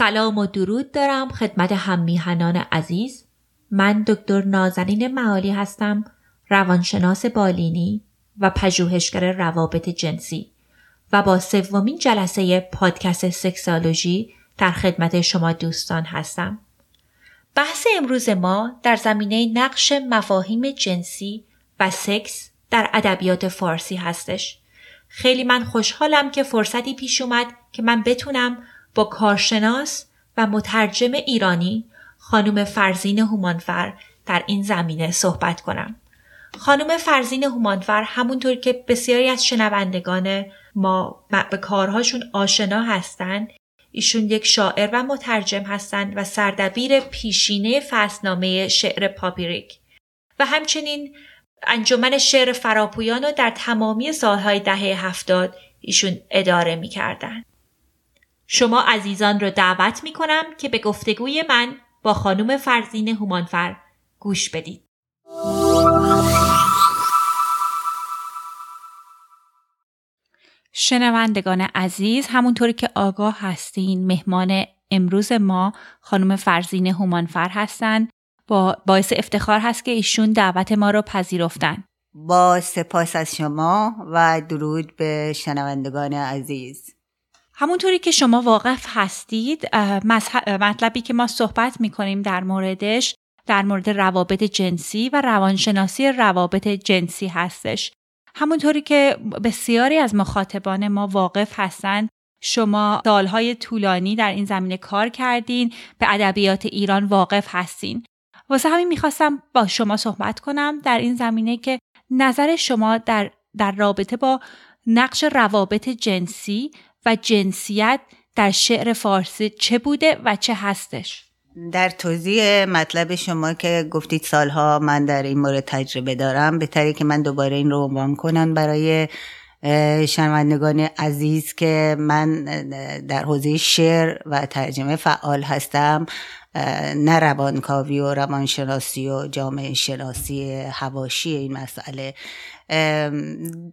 سلام و درود دارم خدمت هممیهنان عزیز. من دکتر نازنین معالی هستم روانشناس بالینی و پژوهشگر روابط جنسی و با سومین جلسه پادکست سکسالوژی در خدمت شما دوستان هستم. بحث امروز ما در زمینه نقش مفاهیم جنسی و سکس در ادبیات فارسی هستش. خیلی من خوشحالم که فرصتی پیش اومد که من بتونم با کارشناس و مترجم ایرانی خانم فرزین هومانفر در این زمینه صحبت کنم. خانم فرزین هومانفر همونطور که بسیاری از شنوندگان ما به کارهاشون آشنا هستند ایشون یک شاعر و مترجم هستند و سردبیر پیشینه فصلنامه شعر پاپیریک و همچنین انجمن شعر فراپویان رو در تمامی سالهای دهه هفتاد ایشون اداره می شما عزیزان را دعوت می کنم که به گفتگوی من با خانم فرزین هومانفر گوش بدید. شنوندگان عزیز همونطوری که آگاه هستین مهمان امروز ما خانم فرزین هومانفر هستند با باعث افتخار هست که ایشون دعوت ما را پذیرفتن. با سپاس از شما و درود به شنوندگان عزیز. همونطوری که شما واقف هستید مطلبی که ما صحبت می کنیم در موردش در مورد روابط جنسی و روانشناسی روابط جنسی هستش. همونطوری که بسیاری از مخاطبان ما واقف هستند شما سالهای طولانی در این زمینه کار کردین به ادبیات ایران واقف هستین. واسه همین می‌خواستم با شما صحبت کنم در این زمینه که نظر شما در, در رابطه با نقش روابط جنسی و جنسیت در شعر فارسی چه بوده و چه هستش؟ در توضیح مطلب شما که گفتید سالها من در این مورد تجربه دارم بهتره که من دوباره این رو عنوان کنم برای شنوندگان عزیز که من در حوزه شعر و ترجمه فعال هستم نه روانکاوی و روانشناسی و جامعه شناسی هواشی این مسئله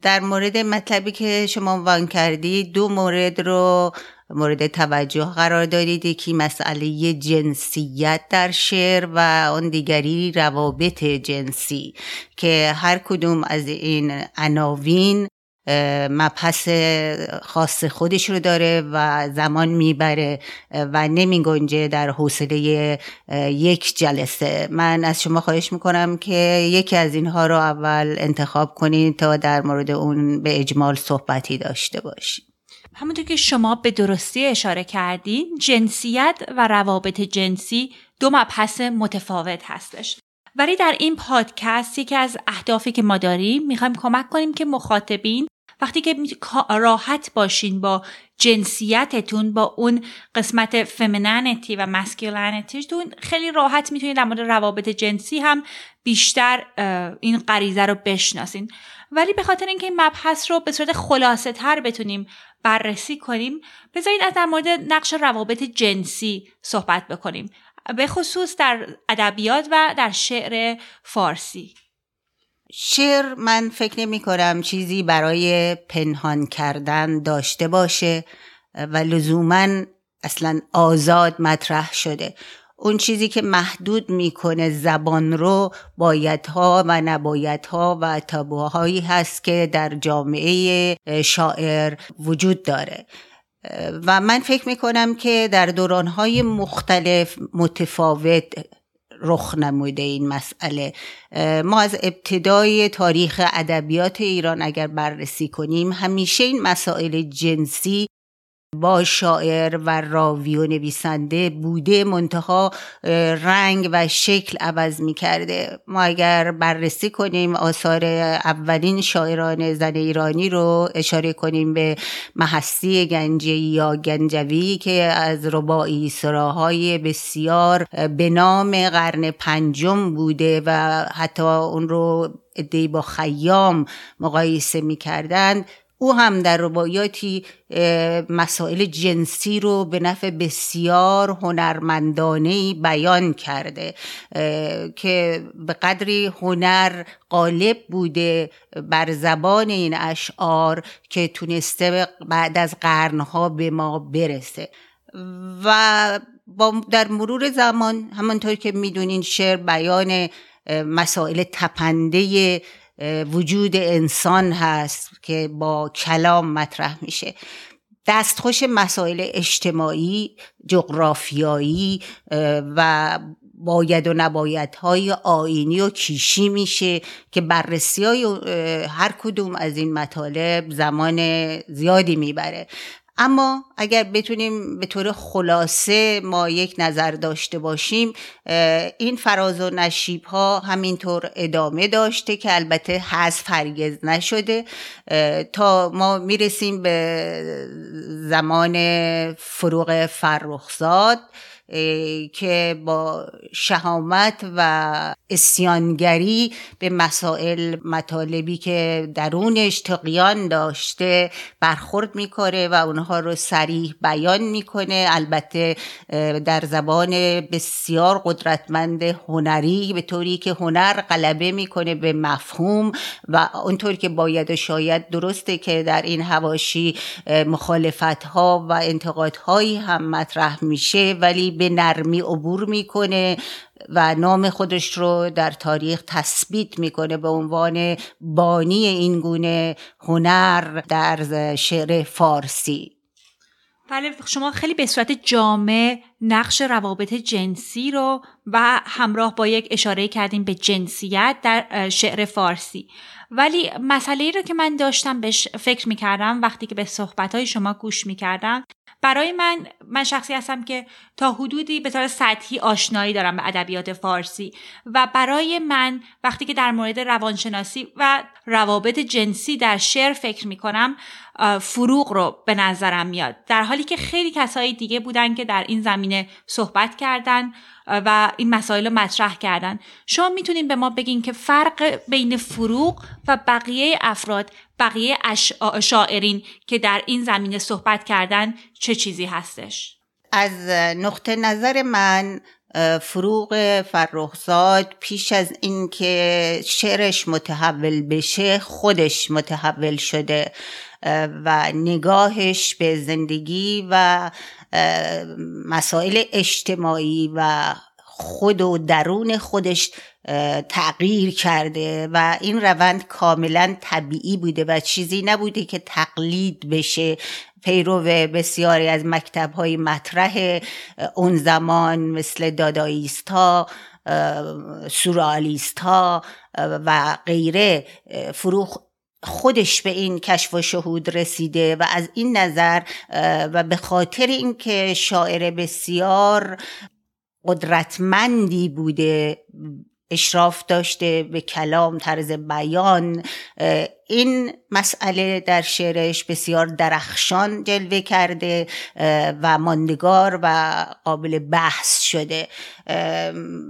در مورد مطلبی که شما عنوان کردید دو مورد رو مورد توجه قرار دادید. که مسئله جنسیت در شعر و آن دیگری روابط جنسی که هر کدوم از این عناوین مبحث خاص خودش رو داره و زمان می‌بره و نمی گنجه در حوصله یک جلسه. من از شما خواهش می‌کنم که یکی از اینها رو اول انتخاب کنید تا در مورد اون به اجمال صحبتی داشته باشیم. همونطور که شما به درستی اشاره کردین جنسیت و روابط جنسی دو مبحث متفاوت هستش. ولی در این پادکست یکی از اهدافی که ما داریم می‌خوایم کمک کنیم که مخاطبین وقتی که راحت باشین با جنسیتتون با اون قسمت فمیننتی و مسکولنتیتون خیلی راحت می‌تونید در مورد روابط جنسی هم بیشتر این غریزه رو بشناسین. ولی به خاطر اینکه این مبحث رو به صورت خلاصه تر بتونیم بررسی کنیم بذارید از در مورد نقش روابط جنسی صحبت بکنیم. به خصوص در ادبیات و در شعر فارسی. شعر من فکر نمی کنم چیزی برای پنهان کردن داشته باشه و لزوما اصلا آزاد مطرح شده. اون چیزی که محدود می‌کنه زبان رو بایدها و نبایدها و تابوهایی هست که در جامعه شاعر وجود داره. و من فکر می‌کنم که در دورانهای مختلف متفاوت رخ نموده این مسئله. ما از ابتدای تاریخ ادبیات ایران اگر بررسی کنیم همیشه این مسائل جنسی با شاعر و راوی و نویسنده بوده منتها رنگ و شکل عوض می کرده ما اگر بررسی کنیم آثار اولین شاعران زن ایرانی رو اشاره کنیم به محسی گنجی یا گنجوی که از ربایی سراهای بسیار به نام قرن پنجم بوده و حتی اون رو ادهی با خیام مقایسه می کردند او هم در ربایاتی مسائل جنسی رو به نفع بسیار هنرمندانه بیان کرده که به قدری هنر غالب بوده بر زبان این اشعار که تونسته بعد از قرنها به ما برسه. و با در مرور زمان همانطور که می‌دونین شعر بیان مسائل تپنده وجود انسان هست که با کلام مطرح میشه. دستخوش مسائل اجتماعی جغرافیایی و باید و نباید های آینی و کیشی میشه که بررسی های هر کدوم از این مطالب زمان زیادی می‌بره. اما اگر بتونیم به طور خلاصه ما یک نظر داشته باشیم این فراز و نشیب ها همینطور ادامه داشته که البته حذف هرگز نشده. تا ما می‌رسیم به زمان فروغ فرخزاد. که با شهامت و اسیانگری به مسائل مطالبی که درونش تقیان داشته برخورد می‌کنه و اونها رو سریح بیان می‌کنه. البته در زبان بسیار قدرتمند هنری به طوری که هنر غلبه می‌کنه به مفهوم و اونطور که باید و شاید درسته که در این هواشی مخالفت ها و انتقاد هایی هم مطرح میشه ولی به نرمی عبور می‌کنه و نام خودش رو در تاریخ تثبیت می‌کنه به عنوان بانی این گونه هنر در شعر فارسی. بله شما خیلی به صورت جامع نقش روابط جنسی رو و همراه با یک اشاره کردیم به جنسیت در شعر فارسی. ولی مسئله ای رو که من داشتم بهش فکر می‌کردم وقتی که به صحبت های شما گوش می‌کردم برای من من شخصی هستم که تا حدودی به طور سطحی آشنایی دارم به ادبیات فارسی و برای من وقتی که در مورد روانشناسی و روابط جنسی در شعر فکر می کنم فروغ رو به نظرم میاد. در حالی که خیلی کسایی دیگه بودن که در این زمینه صحبت کردن و این مسائل رو مطرح کردن. شما می‌تونین به ما بگین که فرق بین فروغ و بقیه افراد بقیه شاعرین که در این زمینه صحبت کردن چه چیزی هستش؟ از نقطه نظر من فروغ فرخزاد پیش از اینکه شعرش متحول بشه خودش متحول شده. و نگاهش به زندگی و مسائل اجتماعی و خود و درون خودش تغییر کرده و این روند کاملا طبیعی بوده و چیزی نبوده که تقلید بشه. پیرو بسیاری از مکتب های مطرح اون زمان مثل داداییست ها سورالیست ها و غیره فروخ خودش به این کشف و شهود رسیده و از این نظر و به خاطر اینکه شاعر بسیار قدرتمندی بوده اشراف داشته به کلام طرز بیان. این مسئله در شعرش بسیار درخشان جلوه کرده و ماندگار و قابل بحث شده.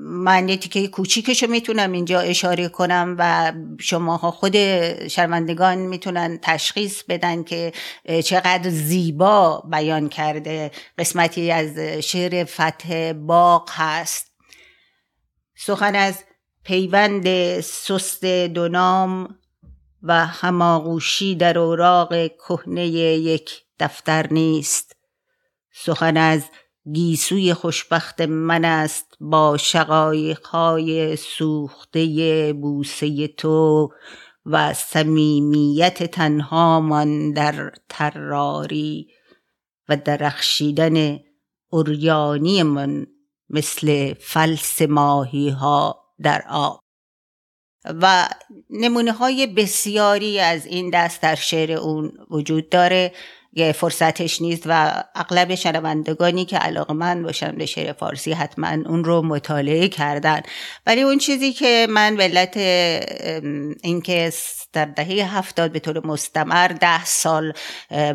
من یه تیکه کوچیکشو می‌تونم اینجا اشاره کنم و شماها خود شرمندگان می‌تونن تشخیص بدن که چقدر زیبا بیان کرده. قسمتی از شعر فتح باغ هست. سخن از پیوند سست دونام و هماغوشی در اوراق کهنه یک دفتر نیست. سخن از گیسوی خوشبخت من است با شقایقهای سوخته بوسه تو و صمیمیت تنهامان در تراری و درخشیدن اوریانی من مثل فلس ماهی ها در آب. و نمونه های بسیاری از این دست در شعر اون وجود داره. فرصتش نیست و اغلب شنوندگانی که علاقه من باشن به شعر فارسی حتما اون رو مطالعه کردن. ولی اون چیزی که من علت اینکه در دهه هفتاد به طور مستمر ده سال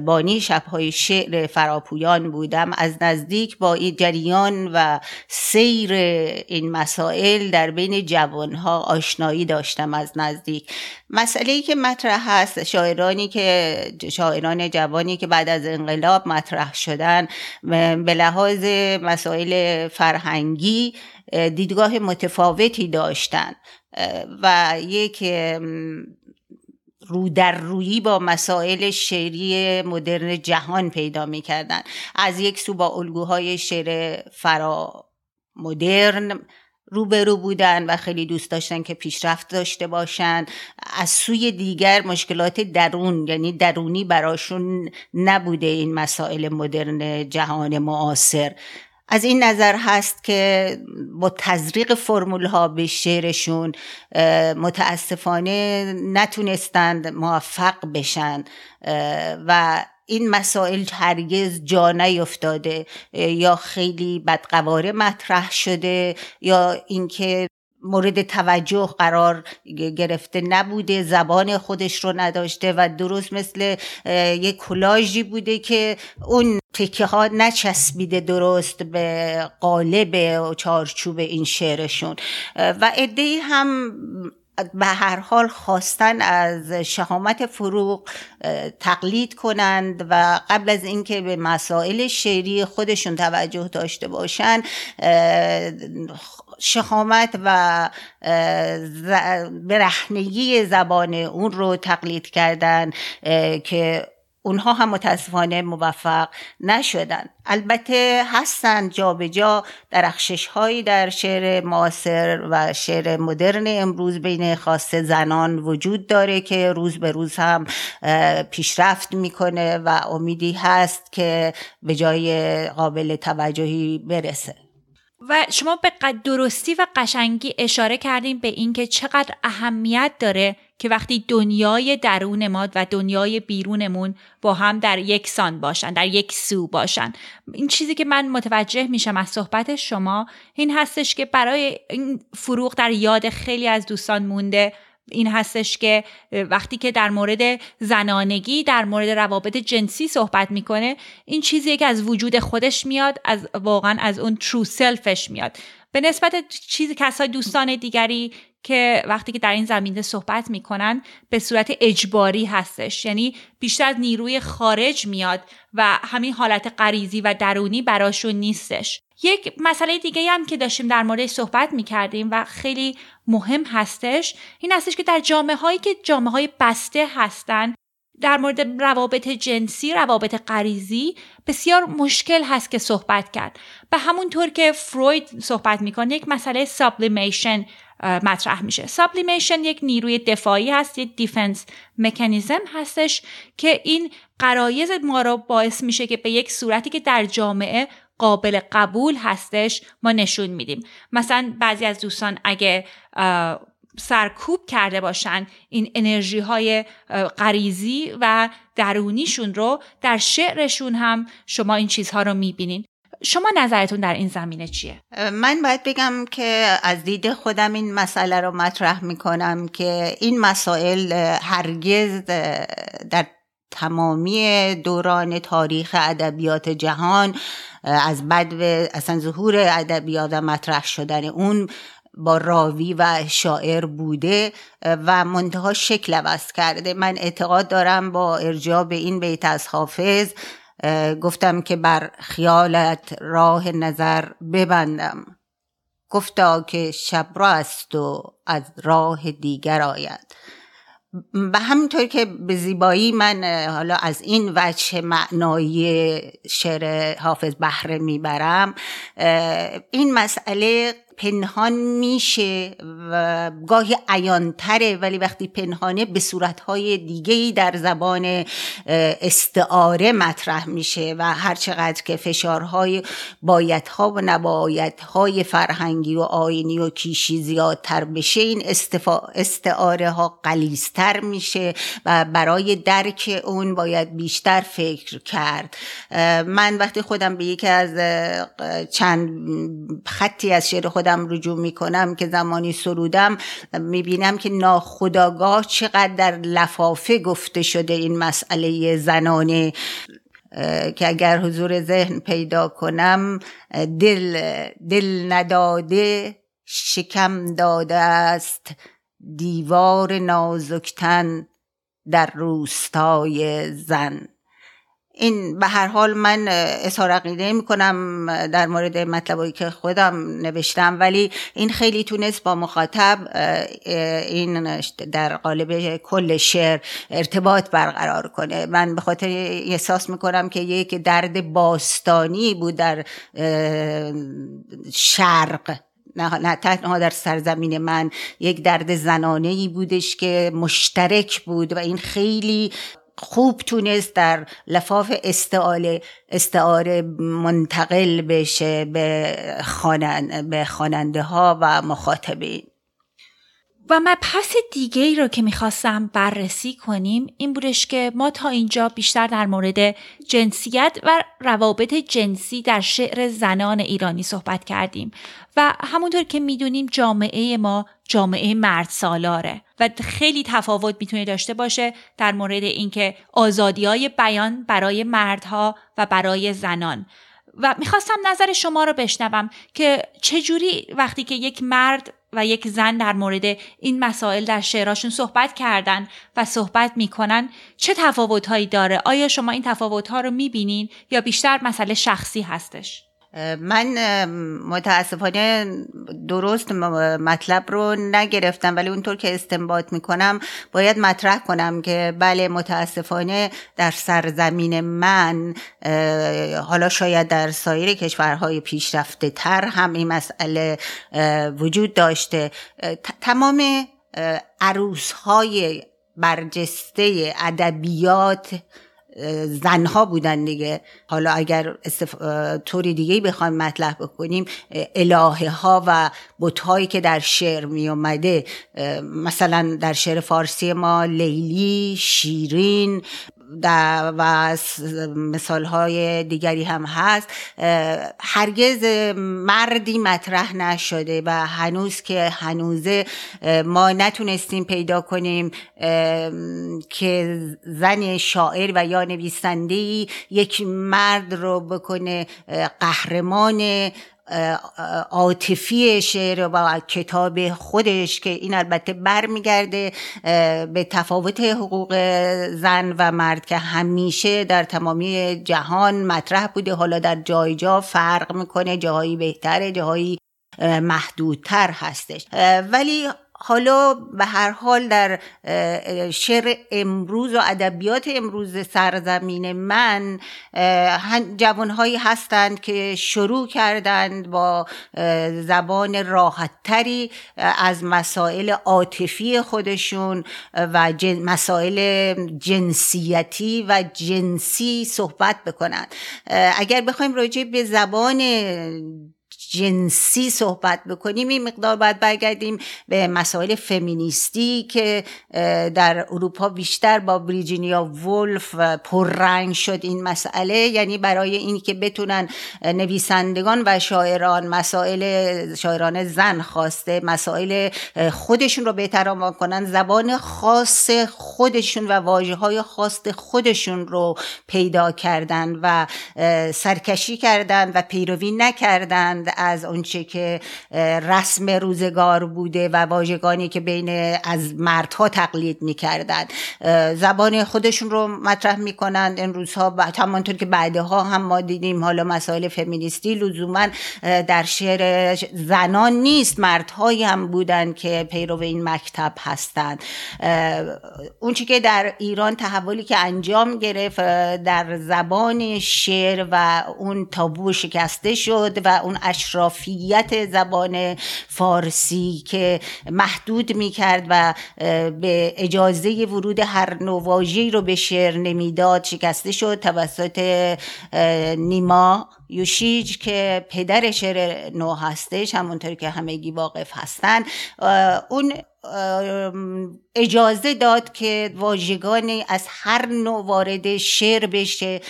بانی شبهای شعر فراپویان بودم. از نزدیک با این جریان و سیر این مسائل در بین جوانها آشنایی داشتم از نزدیک. مسئله ای که مطرح هست شاعرانی که شاعران جوانی که بعد از انقلاب مطرح شدن به لحاظ مسائل فرهنگی دیدگاه متفاوتی داشتن. و یک رو در رویی با مسائل شعری مدرن جهان پیدا می‌کردن. از یک سو با الگوهای شعر فرا مدرن روبرو بودن و خیلی دوست داشتن که پیشرفت داشته باشن. از سوی دیگر مشکلات درون یعنی درونی براشون نبوده این مسائل مدرن جهان معاصر. از این نظر هست که با تزریق فرمول ها به شعرشون متاسفانه نتونستند موفق بشن و این مسائل هرگز جا نیفتاده یا خیلی بدقواره مطرح شده یا اینکه مورد توجه قرار گرفته نبوده زبان خودش رو نداشته و درست مثل یک کلاژی بوده که اون تکه ها نچسبیده درست به قالب و چارچوب این شعرشون. و عده هم به هر حال خواستن از شهامت فروغ تقلید کنند و قبل از اینکه به مسائل شعری خودشون توجه داشته باشن شهامت و برهنگی زبان اون رو تقلید کردن که اونها هم متاسفانه موفق نشدن. البته هستند جابجا درخشش هایی در شعر معاصر و شعر مدرن امروز بین خاص زنان وجود داره که روز به روز هم پیشرفت می‌کنه و امیدی هست که به جای قابل توجهی برسه. و شما به درستی و قشنگی اشاره کردیم به اینکه چقدر اهمیت داره که وقتی دنیای درون ما و دنیای بیرونمون با هم در یک سان باشن در یک سو باشن. این چیزی که من متوجه میشم از صحبت شما این هستش که برای این فروغ در یاد خیلی از دوستان مونده. این هستش که وقتی که در مورد زنانگی در مورد روابط جنسی صحبت می‌کنه این چیزی که از وجود خودش میاد از واقعا از اون ترو سلفش میاد. به نسبت چیزی کسای دوستان دیگری که وقتی که در این زمینه صحبت می‌کنن به صورت اجباری هستش. یعنی بیشتر از نیروی خارج میاد و همین حالت غریزی و درونی براشون نیستش. یک مسئله دیگه هم که داشتیم در مورد صحبت می‌کردیم و خیلی مهم هستش این هستش که در جامعه هایی که جامعه های بسته هستن در مورد روابط جنسی روابط غریزی بسیار مشکل هست که صحبت کرد. به همونطور که فروید صحبت می‌کنه یک مسئله sublimation مطرح میشه. sublimation یک نیروی دفاعی هست یک defense mechanism هستش که این غرایز ما را باعث میشه که به یک صورتی که در جامعه قابل قبول هستش ما نشون میدیم. مثلا بعضی از دوستان اگه سرکوب کرده باشن این انرژی های غریزی و درونیشون رو در شعرشون هم شما این چیزها رو می‌بینین شما نظرتون در این زمینه چیه؟ من باید بگم که از دید خودم این مسئله رو مطرح می‌کنم که این مسائل هرگز در تمامی دوران تاریخ ادبیات جهان از بد اصلا ظهور ادبیات مطرح شدن اون با راوی و شاعر بوده و منتها شکل عوض کرده. من اعتقاد دارم با ارجاع به این بیت از حافظ گفتم که بر خیالت راه نظر ببندم. گفتا که شب را است و از راه دیگر آید. و همینطور که به زیبایی من حالا از این وجه معنایی شعر حافظ بهره می‌برم این مسئله پنهان میشه و گاهی عیانتره ولی وقتی پنهانه به صورتهای دیگه در زبان استعاره مطرح میشه و هرچقدر که فشارهای بایدها و نبایدهای فرهنگی و آینی و کیشی زیادتر بشه این استعاره ها قلیستر میشه و برای درک اون باید بیشتر فکر کرد. من وقتی خودم به یکی از چند خطی از شعر خودم رجوع می‌کنم که زمانی سرودم می‌بینم که ناخداگاه چقدر در لفافه گفته شده این مسئله زنانه. که اگر حضور ذهن پیدا کنم دل دل نداده شکم داده است. دیوار نازکتن در روستای زن. این به هر حال من اظهار عقیده می کنم در مورد مطلبی که خودم نوشتم ولی این خیلی تونست با مخاطب این در قالب کل شعر ارتباط برقرار کنه. من به خاطر احساس می کنم که یک درد باستانی بود در شرق. نه, نه تنها در سرزمین من یک درد زنانه ای بودش که مشترک بود و این خیلی خوب تونست در لفاف استعاله استعاره منتقل بشه به, خوانن، به خواننده ها و مخاطبین. و مبحث دیگه ای رو که می‌خواستم بررسی کنیم این بودش که ما تا اینجا بیشتر در مورد جنسیت و روابط جنسی در شعر زنان ایرانی صحبت کردیم و همونطور که می‌دونیم جامعه ما جامعه مرد سالاره و خیلی تفاوت می‌تونه داشته باشه در مورد اینکه آزادی های بیان برای مردها و برای زنان. و می‌خواستم نظر شما رو بشنوم که چجوری وقتی که یک مرد و یک زن در مورد این مسائل در شعراشون صحبت کردن و صحبت می‌کنن چه تفاوتهایی داره؟ آیا شما این تفاوتها رو می‌بینین یا بیشتر مسئله شخصی هستش؟ من متاسفانه درست مطلب رو نگرفتم ولی اونطور که استنباط می‌کنم باید مطرح کنم که بله متاسفانه در سرزمین من حالا شاید در سایر کشورهای پیشرفته تر هم این مسئله وجود داشته. تمام عروس های برجسته ادبیات زنها بودن دیگه. حالا اگر استف... طوری دیگه بخوایم مطرح بکنیم الهه ها و بتهایی که در شعر می اومده مثلا در شعر فارسی ما لیلی شیرین و مثال های دیگری هم هست. هرگز مردی مطرح نشده و هنوز که هنوزه ما نتونستیم پیدا کنیم که زن شاعر و یا نویسنده یک مرد رو بکنه قهرمان عاطفی شعر و کتاب خودش که این البته برمیگرده به تفاوت حقوق زن و مرد که همیشه در تمامی جهان مطرح بوده. حالا در جای جا فرق می‌کنه جاهایی بهتره جاهایی محدودتر هستش. ولی حالا به هر حال در شعر امروز و ادبیات امروز سرزمین من جوانهایی هستند که شروع کردند با زبان راحتتری از مسائل عاطفی خودشون و مسائل جنسیتی و جنسی صحبت بکنند. اگر بخوایم راجع به زبان جنسی صحبت بکنیم این مقدار باید برگردیم به مسائل فمینیستی که در اروپا بیشتر با بریجینیا ولف پررنگ شد این مسئله. یعنی برای این که بتونن نویسندگان و شاعران مسائل شاعران زن خواسته مسائل خودشون رو بهتر آمان کنن زبان خاص خودشون و واجه های خاص خودشون رو پیدا کردن و سرکشی کردن و پیروی نکردند. از اونچه که رسم روزگار بوده و واژگانی که بین از مردها تقلید می‌کردن. زبان خودشون رو مطرح می‌کنند این روزها همانطور که بعدها هم ما دیدیم حالا مسائل فمینیستی لزوما در شعر زنان نیست. مردهایی هم بودن که پیرو این مکتب هستند. اونچه که در ایران تحولی که انجام گرفت در زبان شعر و اون تابو شکسته شد و اون اشر اشرافیت زبان فارسی که محدود می‌کرد و به اجازه ورود هر نوع رو به شعر نمی‌داد شکسته شد توسط نیما یوشیج که پدر شعر نو هستش همونطور که همگی واقف هستن. اون اجازه داد که واژگانی از هر نوع وارد شعر بشه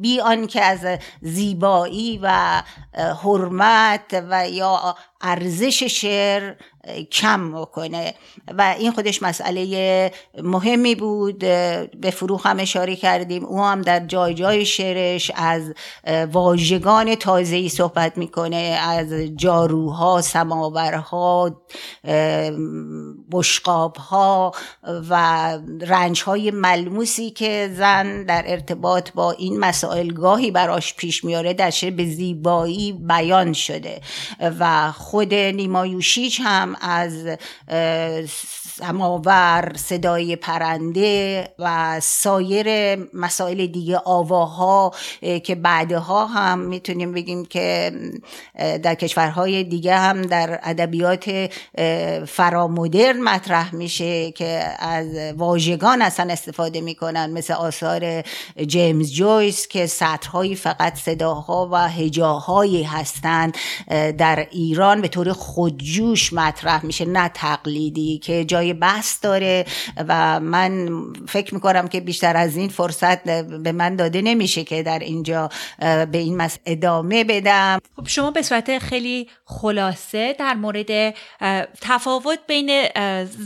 بی آنکه از زیبایی و حرمت و یا ارزش شعر کم بکنه. و این خودش مسئله مهمی بود. به فروغ هم اشاره کردیم. او هم در جای جای شعرش از واژگان تازه‌ای صحبت می‌کنه. از جاروها سماورها بشقابها و رنجهای ملموسی که زن در ارتباط با این مسائل گاهی براش پیش میاره در شعر به زیبایی بیان شده. و خود نیمایوشیچ هم از سماور صدای پرنده و سایر مسائل دیگه آواها که بعدها هم می‌تونیم بگیم که در کشورهای دیگه هم در ادبیات فرامدرن مطرح میشه که از واژگان اصلا استفاده می‌کنن مثل آثار جیمز جویس که سطرهایی فقط صداها و هجاهایی هستند در ایران به طور خودجوش مطرح میشه نه تقلیدی که جای بحث داره و من فکر می‌کنم که بیشتر از این فرصت به من داده نمیشه که در اینجا به این مس ادامه بدم. خب شما به صورت خیلی خلاصه در مورد تفاوت بین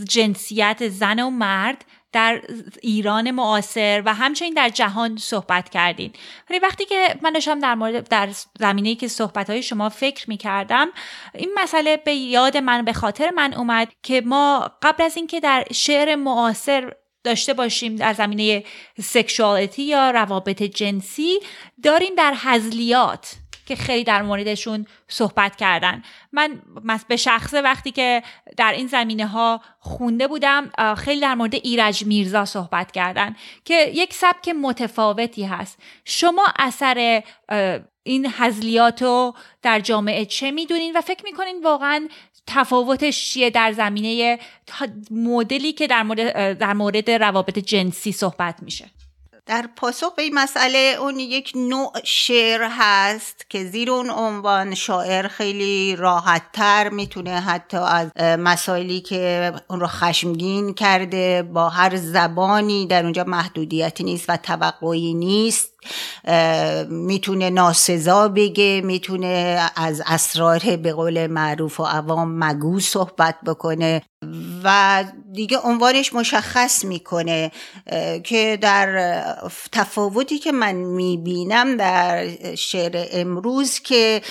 جنسیت زن و مرد در ایران معاصر و همچنین در جهان صحبت کردین. ولی وقتی که من داشتم در مورد در زمینه که صحبت های شما فکر می کردم این مسئله به یاد من به خاطر من اومد که ما قبل از اینکه در شعر معاصر داشته باشیم در زمینه سکشوالیتی یا روابط جنسی داریم در هزلیات که خیلی در موردشون صحبت کردن. من به شخصه وقتی که در این زمینه ها خونده بودم خیلی در مورد ایرج میرزا صحبت کردن که یک سبک متفاوتی هست. شما اثر این حزلیات رو در جامعه چه می‌دونین و فکر می‌کنین واقعا تفاوتش چیه در زمینه مدلی که در مورد, در مورد روابط جنسی صحبت میشه؟ در پاسخ به این مسئله اون یک نوع شعر هست که زیر اون عنوان شاعر خیلی راحت تر می‌تونه حتی از مسائلی که اون رو خشمگین کرده با هر زبانی در اونجا محدودیتی نیست و توقعی نیست می‌تونه ناسزا بگه می‌تونه از اسرار به قول معروف و عوام مگو صحبت بکنه و دیگه عنوانش مشخص می‌کنه که در تفاوتی که من می‌بینم در شعر امروز که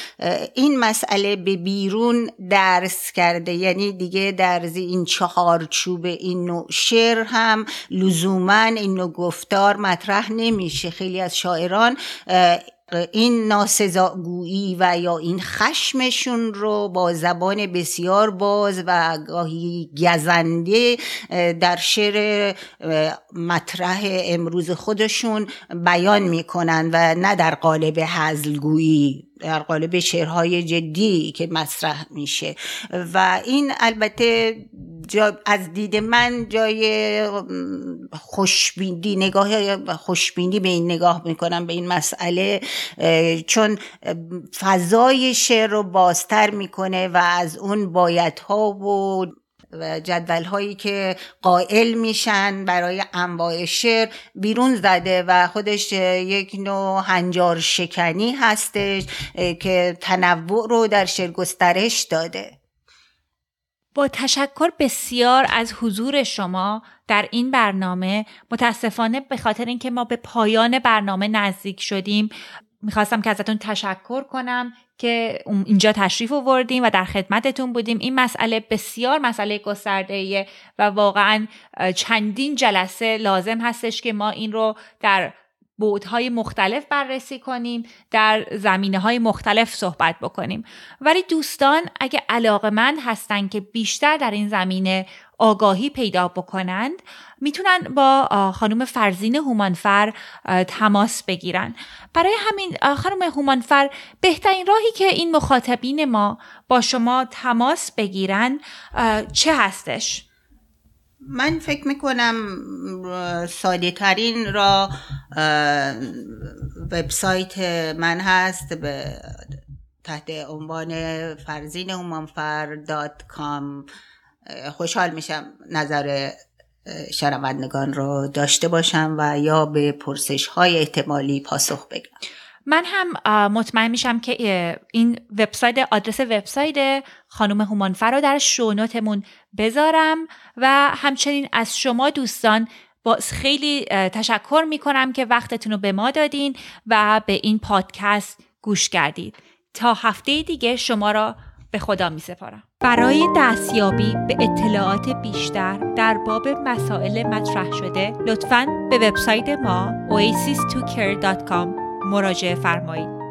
این مسئله به بیرون درس کرده. یعنی دیگه در این چهارچوب این نوع شعر هم لزوما این نوع گفتار مطرح نمیشه. خیلی از شاعران این ناسزاگویی و یا این خشمشون رو با زبان بسیار باز و گاهی گزنده در شعر مطرح امروز خودشون بیان می‌کنن و نه در قالب هزلگویی در قالب شعرهای جدی که مطرح میشه. و این البته از دید من جای خوشبینی نگاه خوشبینی به این نگاه می‌کنم به این مسئله چون فضای شعر رو بازتر می‌کنه و از اون بایدها و جدول هایی که قائل میشن برای انواع شعر بیرون زده و خودش یک نوع هنجار شکنی هستش که تنوع رو در شعر گسترش داده. با تشکر بسیار از حضور شما در این برنامه. متاسفانه به خاطر اینکه ما به پایان برنامه نزدیک شدیم می‌خواستم که ازتون تشکر کنم که اینجا تشریف آوردیم و در خدمتتون بودیم. این مسئله بسیار مسئله گسترده و واقعا چندین جلسه لازم هستش که ما این رو در بودهای مختلف بررسی کنیم در زمینه های مختلف صحبت بکنیم ولی دوستان اگه علاقه من هستن که بیشتر در این زمینه آگاهی پیدا بکنند می‌تونن با خانم فرزین هومانفر تماس بگیرن برای همین خانم هومانفر بهترین راهی که این مخاطبین ما با شما تماس بگیرن چه هستش؟ من فکر می‌کنم ساده ترین را وبسایت من هست به تحت عنوان فرزین هومانفر دات کام. خوشحال میشم نظر شنوندگان رو داشته باشم و یا به پرسش های احتمالی پاسخ بگم. من هم مطمئن میشم که این وبسایت آدرس وبسایت خانم هومانفر رو در شونوتمون بذارم و همچنین از شما دوستان با خیلی تشکر می‌کنم که وقتتون رو به ما دادین و به این پادکست گوش کردید تا هفته دیگه شما را به خدا می سپارم. برای دستیابی به اطلاعات بیشتر در باب مسائل مطرح شده لطفاً به وبسایت ما oasis2care.com مراجعه فرمایید.